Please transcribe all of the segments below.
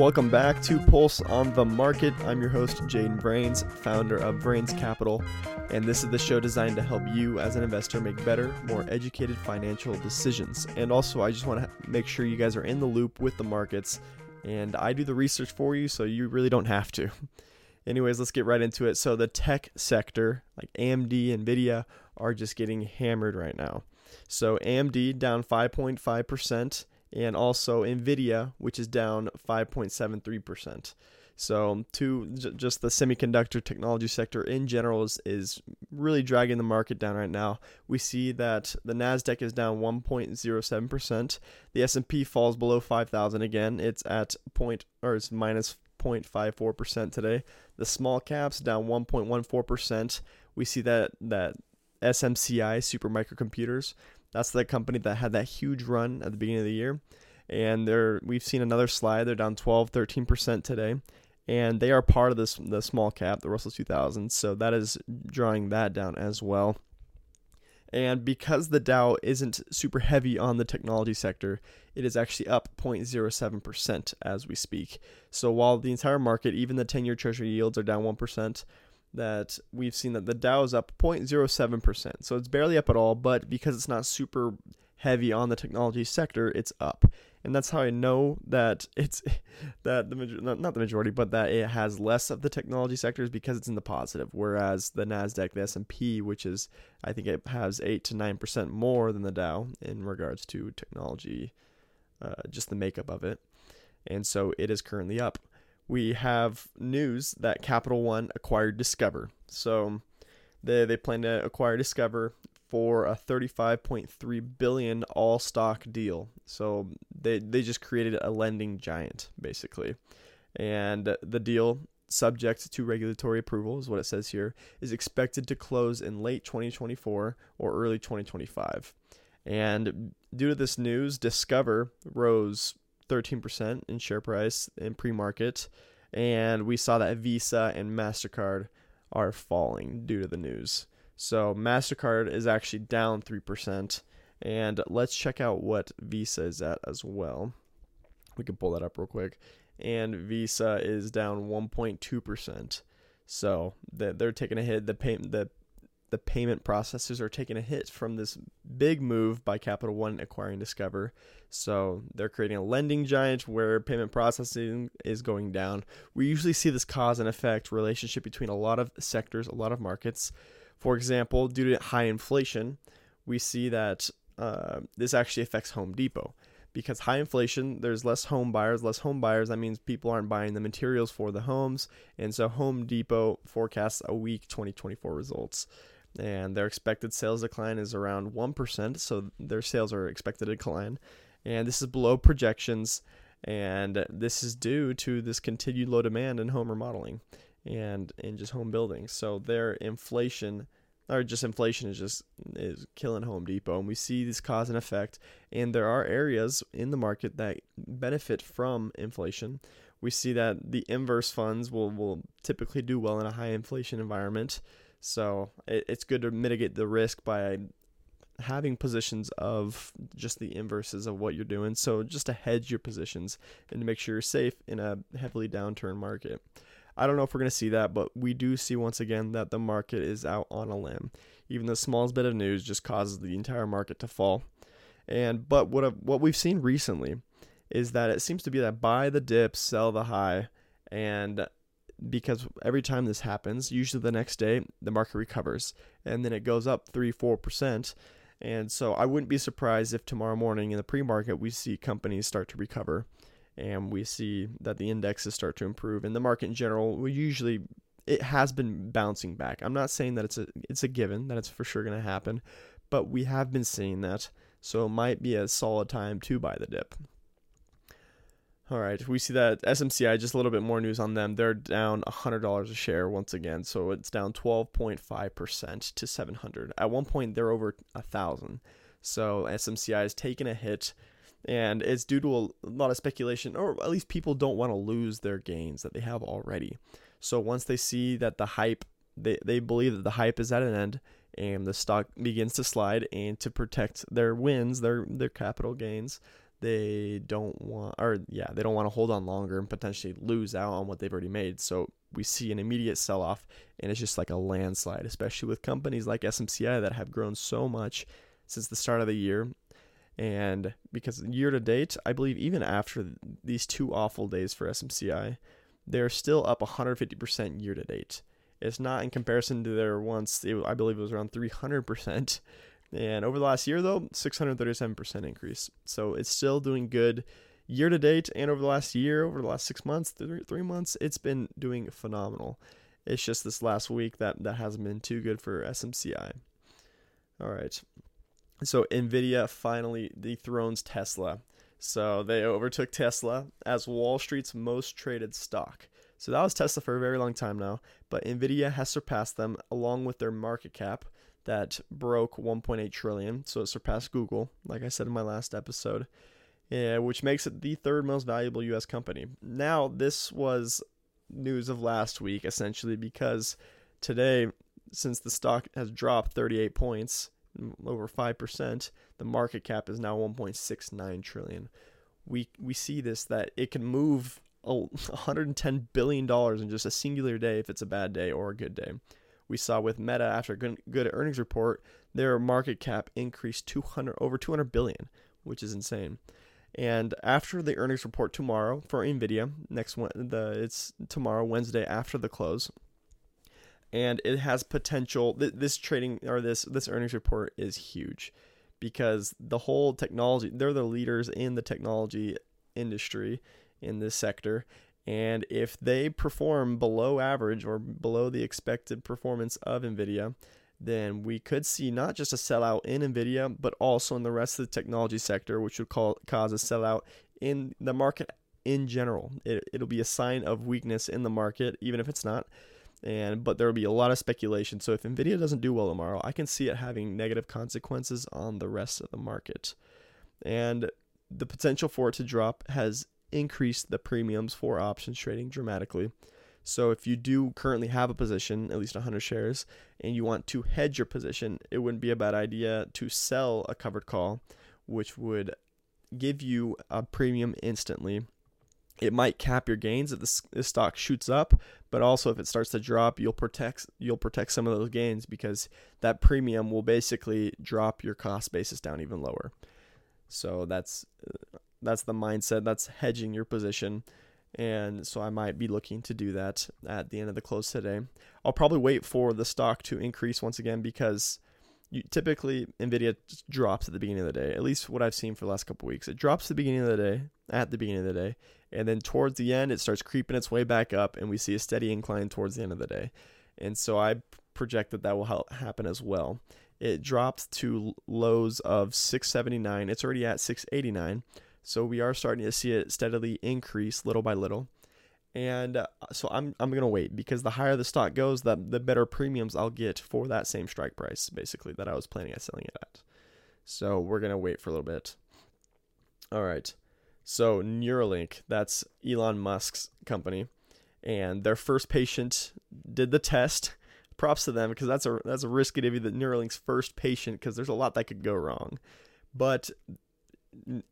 Welcome back to Pulse on the Market. I'm your host, Jaden Brains, founder of Brains Capital, and this is the show designed to help you as an investor make better, more educated financial decisions. And also, I just want to make sure you guys are in the loop with the markets, and I do the research for you, so you really don't have to. Anyways, let's get right into it. So, the tech sector, like AMD, Nvidia, are just getting hammered right now. So, AMD down 5.5% and also Nvidia, which is down 5.73%. So, to just the semiconductor technology sector in general is, is really dragging the market down right now. We see that the Nasdaq is down 1.07%. The S&P falls below 5,000 again. It's at point or it's minus 0.54% today. The small caps down 1.14%. We see that that SMCI Super Microcomputers that's the company that had that huge run at the beginning of the year. And they're we've seen another slide. They're down 12, 13% today. And they are part of this the small cap, the Russell 2000. So that is drawing that down as well. And because the Dow isn't super heavy on the technology sector, it is actually up 0.07% as we speak. So while the entire market, even the 10 year treasury yields are down 1%, that we've seen that the Dow is up 0.07%. So it's barely up at all, but because it's not super heavy on the technology sector, it's up. And that's how I know that it's that the not the majority, but that it has less of the technology sectors because it's in the positive. Whereas the Nasdaq, the S and P, which is I think it has eight to nine percent more than the Dow in regards to technology, uh, just the makeup of it, and so it is currently up we have news that Capital One acquired Discover. So they they plan to acquire Discover for a 35.3 billion all stock deal. So they they just created a lending giant basically. And the deal subject to regulatory approval is what it says here is expected to close in late 2024 or early 2025. And due to this news, Discover rose 13% in share price in pre-market and we saw that Visa and Mastercard are falling due to the news. So Mastercard is actually down 3% and let's check out what Visa is at as well. We can pull that up real quick. And Visa is down 1.2%. So they're taking a hit. The pay, the the payment processors are taking a hit from this big move by Capital One acquiring Discover. So they're creating a lending giant where payment processing is going down. We usually see this cause and effect relationship between a lot of sectors, a lot of markets. For example, due to high inflation, we see that uh, this actually affects Home Depot because high inflation, there's less home buyers. Less home buyers, that means people aren't buying the materials for the homes. And so Home Depot forecasts a weak 2024 results and their expected sales decline is around 1%, so their sales are expected to decline. And this is below projections, and this is due to this continued low demand in home remodeling and in just home building. So their inflation or just inflation is just is killing Home Depot and we see this cause and effect and there are areas in the market that benefit from inflation. We see that the inverse funds will will typically do well in a high inflation environment so it, it's good to mitigate the risk by having positions of just the inverses of what you're doing. So just to hedge your positions and to make sure you're safe in a heavily downturn market. I don't know if we're going to see that, but we do see once again that the market is out on a limb. Even the smallest bit of news just causes the entire market to fall. And but what what we've seen recently is that it seems to be that buy the dip, sell the high, and because every time this happens, usually the next day the market recovers and then it goes up 3 4%. And so I wouldn't be surprised if tomorrow morning in the pre market we see companies start to recover and we see that the indexes start to improve. And the market in general, we usually it has been bouncing back. I'm not saying that it's a it's a given that it's for sure going to happen, but we have been seeing that. So it might be a solid time to buy the dip. All right, we see that SMCI, just a little bit more news on them. They're down $100 a share once again, so it's down 12.5% to 700. At one point, they're over a 1000. So SMCI has taken a hit, and it's due to a lot of speculation, or at least people don't want to lose their gains that they have already. So once they see that the hype, they, they believe that the hype is at an end, and the stock begins to slide. And to protect their wins, their their capital gains, they don't want, or yeah, they don't want to hold on longer and potentially lose out on what they've already made. So we see an immediate sell off, and it's just like a landslide, especially with companies like SMCI that have grown so much since the start of the year. And because year to date, I believe even after these two awful days for SMCI, they're still up 150% year to date. It's not in comparison to their once, it, I believe it was around 300%. And over the last year, though, 637% increase. So it's still doing good year to date. And over the last year, over the last six months, three, three months, it's been doing phenomenal. It's just this last week that, that hasn't been too good for SMCI. All right. So Nvidia finally dethrones Tesla. So they overtook Tesla as Wall Street's most traded stock. So that was Tesla for a very long time now, but Nvidia has surpassed them along with their market cap that broke 1.8 trillion. So it surpassed Google, like I said in my last episode, yeah, which makes it the third most valuable US company. Now, this was news of last week essentially because today since the stock has dropped 38 points, mm, over 5%, the market cap is now 1.69 trillion. We we see this that it can move 110 billion dollars in just a singular day if it's a bad day or a good day we saw with Meta after a good, good earnings report, their market cap increased 200 over 200 billion, which is insane. And after the earnings report tomorrow for Nvidia, next one the it's tomorrow Wednesday after the close, and it has potential. Th- this trading or this this earnings report is huge because the whole technology they're the leaders in the technology industry in this sector and if they perform below average or below the expected performance of NVIDIA, then we could see not just a sellout in NVIDIA, but also in the rest of the technology sector, which would call, cause a sellout in the market in general. It, it'll be a sign of weakness in the market, even if it's not. And but there will be a lot of speculation. So if Nvidia doesn't do well tomorrow, I can see it having negative consequences on the rest of the market. And the potential for it to drop has increase the premiums for options trading dramatically. So if you do currently have a position, at least 100 shares, and you want to hedge your position, it wouldn't be a bad idea to sell a covered call, which would give you a premium instantly. It might cap your gains if the, stock shoots up, but also if it starts to drop, you'll protect you'll protect some of those gains because that premium will basically drop your cost basis down even lower. So that's that's the mindset. That's hedging your position. And so I might be looking to do that at the end of the close today. I'll probably wait for the stock to increase once again because you, typically Nvidia drops at the beginning of the day. At least what I've seen for the last couple weeks, it drops at the beginning of the day, at the beginning of the day, and then towards the end it starts creeping its way back up, and we see a steady incline towards the end of the day. And so I project that that will happen as well. It dropped to lows of 679. It's already at 689 so we are starting to see it steadily increase little by little. And uh, so I'm I'm gonna wait because the higher the stock goes, the the better premiums I'll get for that same strike price, basically that I was planning on selling it at. So we're gonna wait for a little bit. All right. So Neuralink, that's Elon Musk's company, and their first patient did the test. Props to them because that's a that's a risky to be the Neuralink's first patient because there's a lot that could go wrong. But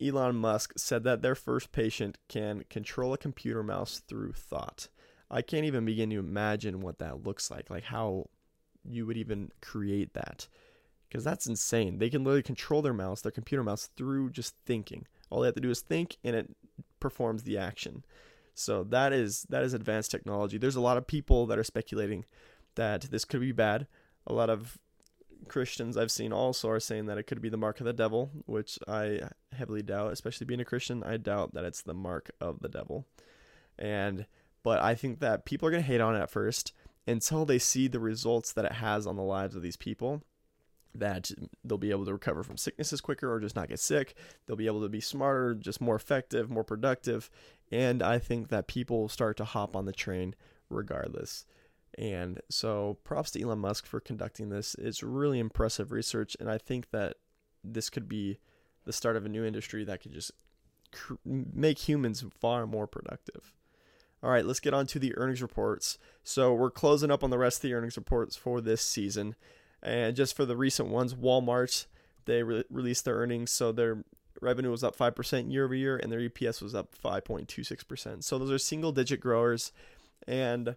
Elon Musk said that their first patient can control a computer mouse through thought. I can't even begin to imagine what that looks like, like how you would even create that. Because that's insane. They can literally control their mouse, their computer mouse, through just thinking. All they have to do is think and it performs the action. So that is that is advanced technology. There's a lot of people that are speculating that this could be bad. A lot of Christians I've seen also are saying that it could be the mark of the devil, which I heavily doubt, especially being a Christian. I doubt that it's the mark of the devil. And but I think that people are going to hate on it at first until they see the results that it has on the lives of these people that they'll be able to recover from sicknesses quicker or just not get sick. They'll be able to be smarter, just more effective, more productive. And I think that people start to hop on the train regardless. And so props to Elon Musk for conducting this. It's really impressive research, and I think that this could be the start of a new industry that could just cr- make humans far more productive. All right, let's get on to the earnings reports. So we're closing up on the rest of the earnings reports for this season. And just for the recent ones, Walmart, they re- released their earnings, so their revenue was up 5% year over year, and their EPS was up 5.26%. So those are single digit growers. And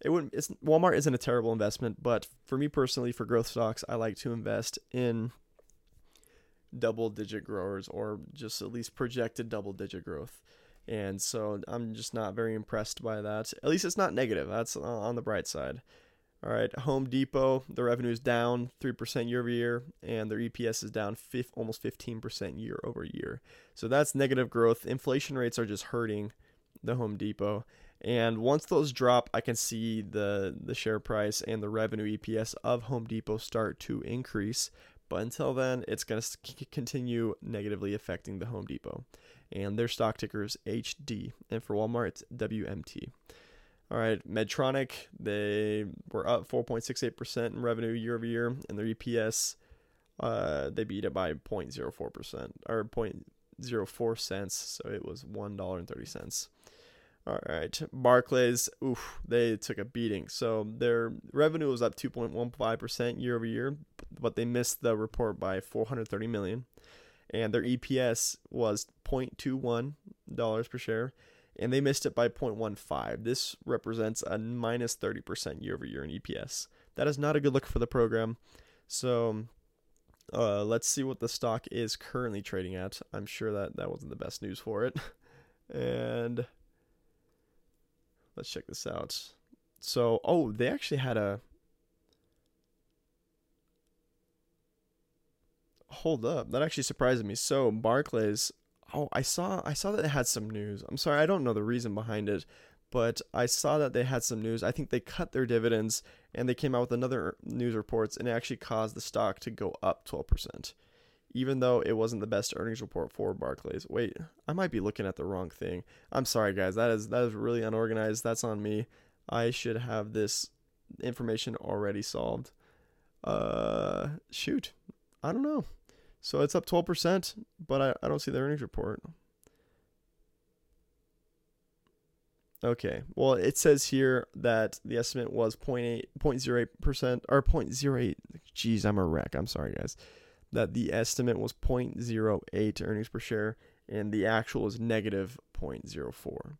it wouldn't, it's, Walmart isn't a terrible investment, but for me personally, for growth stocks, I like to invest in double digit growers or just at least projected double digit growth. And so I'm just not very impressed by that. At least it's not negative. That's on the bright side. All right, Home Depot, the revenue is down 3% year over year, and their EPS is down fifth, almost 15% year over year. So that's negative growth. Inflation rates are just hurting the Home Depot. And once those drop, I can see the, the share price and the revenue EPS of Home Depot start to increase. But until then, it's going to continue negatively affecting the Home Depot. And their stock ticker is HD. And for Walmart, it's WMT. All right, Medtronic, they were up 4.68% in revenue year over year, and their EPS, uh, they beat it by 0.04% or 0.04 cents, so it was $1.30. All right, Barclays, oof, they took a beating. So their revenue was up 2.15% year over year, but they missed the report by 430 million, and their EPS was 0.21 dollars per share and they missed it by 0.15. This represents a minus 30% year over year in EPS. That is not a good look for the program. So uh, let's see what the stock is currently trading at. I'm sure that that wasn't the best news for it. and let's check this out. So, oh, they actually had a. Hold up. That actually surprised me. So, Barclays oh, I saw I saw that they had some news. I'm sorry, I don't know the reason behind it, but I saw that they had some news. I think they cut their dividends and they came out with another news reports and it actually caused the stock to go up 12%. Even though it wasn't the best earnings report for Barclays. Wait, I might be looking at the wrong thing. I'm sorry guys. That is that is really unorganized. That's on me. I should have this information already solved. Uh shoot. I don't know. So it's up 12%, but I, I don't see the earnings report. Okay. Well, it says here that the estimate was 0.8, 0.08% or 0.08. Geez, I'm a wreck. I'm sorry, guys. That the estimate was 0.08 earnings per share and the actual is negative 0.04.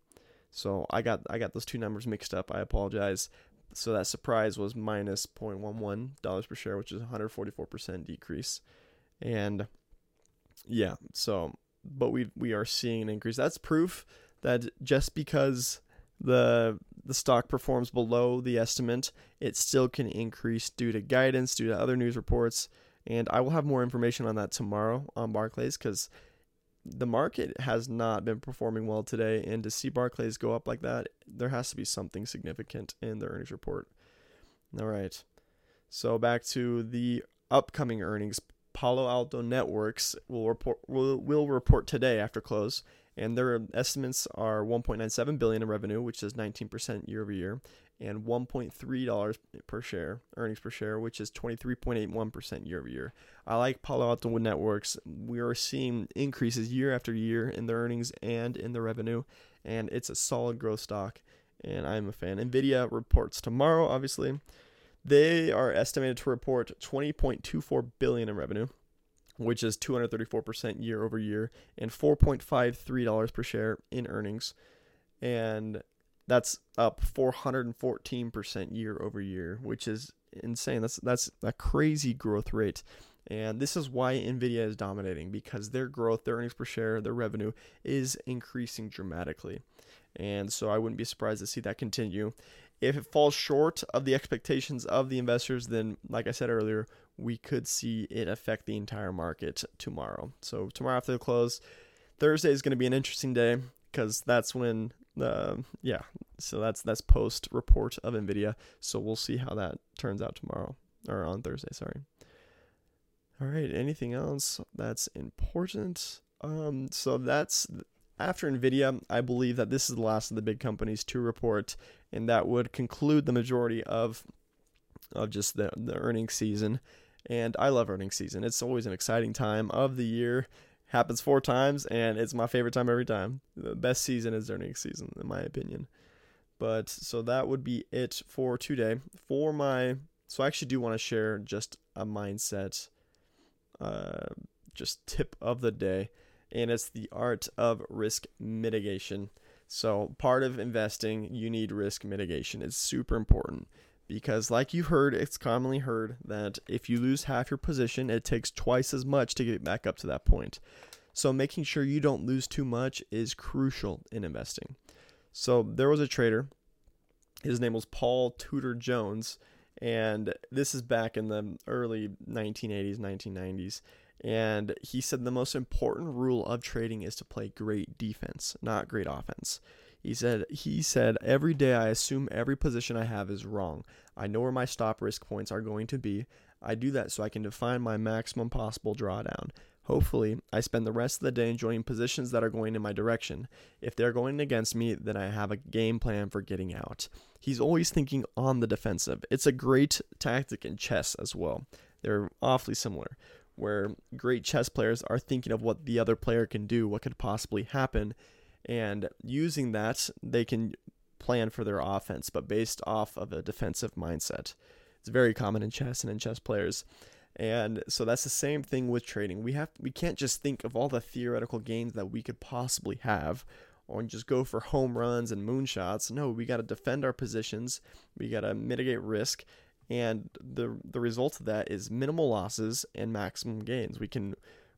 So I got I got those two numbers mixed up. I apologize. So that surprise was minus 0.11 dollars per share, which is 144% decrease and yeah, so but we we are seeing an increase. That's proof that just because the the stock performs below the estimate, it still can increase due to guidance, due to other news reports, and I will have more information on that tomorrow on Barclays because the market has not been performing well today, and to see Barclays go up like that, there has to be something significant in the earnings report. All right, so back to the upcoming earnings. Palo Alto Networks will report will, will report today after close, and their estimates are 1.97 billion in revenue, which is 19% year over year, and 1.3 dollars per share earnings per share, which is 23.81% year over year. I like Palo Alto Networks. We are seeing increases year after year in their earnings and in the revenue, and it's a solid growth stock, and I'm a fan. Nvidia reports tomorrow, obviously. They are estimated to report 20.24 billion in revenue, which is 234% year over year, and 4.53 dollars per share in earnings, and that's up 414% year over year, which is insane. That's that's a crazy growth rate. And this is why Nvidia is dominating because their growth, their earnings per share, their revenue is increasing dramatically. And so I wouldn't be surprised to see that continue. If it falls short of the expectations of the investors, then, like I said earlier, we could see it affect the entire market tomorrow. So, tomorrow after the close, Thursday is going to be an interesting day because that's when uh, yeah so that's that's post report of nvidia so we'll see how that turns out tomorrow or on thursday sorry all right anything else that's important um so that's after Nvidia, I believe that this is the last of the big companies to report, and that would conclude the majority of of just the the earnings season. And I love earnings season. It's always an exciting time of the year. Happens four times, and it's my favorite time every time. The best season is earnings season, in my opinion. But so that would be it for today. For my So I actually do want to share just a mindset, uh, just tip of the day, and it's the art of risk mitigation. So part of investing, you need risk mitigation. It's super important because like you've heard it's commonly heard that if you lose half your position it takes twice as much to get back up to that point. So making sure you don't lose too much is crucial in investing. So there was a trader. His name was paul tudor jones and this is back in the early 1980s 1990s and he said the most important rule of trading is to play great defense not great offense he said he said every day I assume every position I have is wrong. I know where my stop risk points are going to be. I do that so I can define my maximum possible drawdown. Hopefully, I spend the rest of the day enjoying positions that are going in my direction. If they're going against me, then I have a game plan for getting out. He's always thinking on the defensive. It's a great tactic in chess as well. They're awfully similar, where great chess players are thinking of what the other player can do, what could possibly happen, and using that, they can plan for their offense, but based off of a defensive mindset. It's very common in chess and in chess players. And so that's the same thing with trading. We have we can't just think of all the theoretical gains that we could possibly have or just go for home runs and moonshots. No, we got to defend our positions. We got to mitigate risk and the the result of that is minimal losses and maximum gains. We can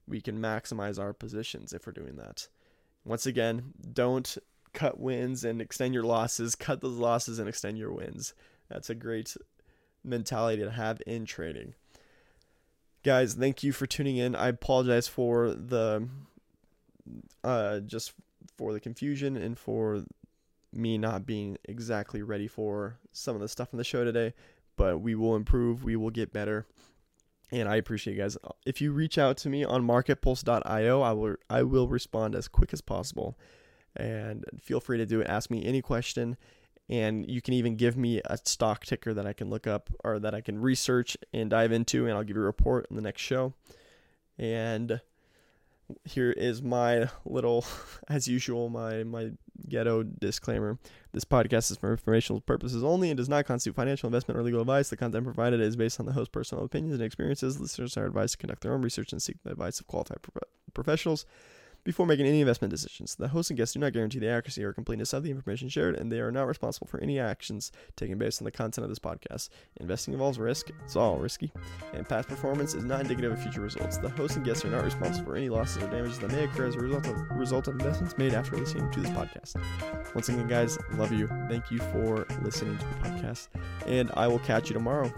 we can maximize our positions if we're doing that. Once again, don't cut wins and extend your losses. Cut those losses and extend your wins. That's a great mentality to have in trading. Guys, thank you for tuning in. I apologize for the uh just for the confusion and for me not being exactly ready for some of the stuff in the show today, but we will improve, we will get better and I appreciate you guys. If you reach out to me on marketpulse.io, I will I will respond as quick as possible. And feel free to do it. Ask me any question, and you can even give me a stock ticker that I can look up or that I can research and dive into, and I'll give you a report in the next show. And here is my little, as usual, my my ghetto disclaimer. This podcast is for informational purposes only and does not constitute financial investment or legal advice. The content provided is based on the host's personal opinions and experiences. Listeners are advised to conduct their own research and seek the advice of qualified pro- professionals before making any investment decisions. The host and guests do not guarantee the accuracy or completeness of the information shared, and they are not responsible for any actions taken based on the content of this podcast. Investing involves risk, it's all risky, and past performance is not indicative of future results. The host and guests are not responsible for any losses or damages that may occur as a result of, result of investments made after listening to this podcast. Once again, guys, love you. Thank you for listening to the podcast, and I will catch you tomorrow.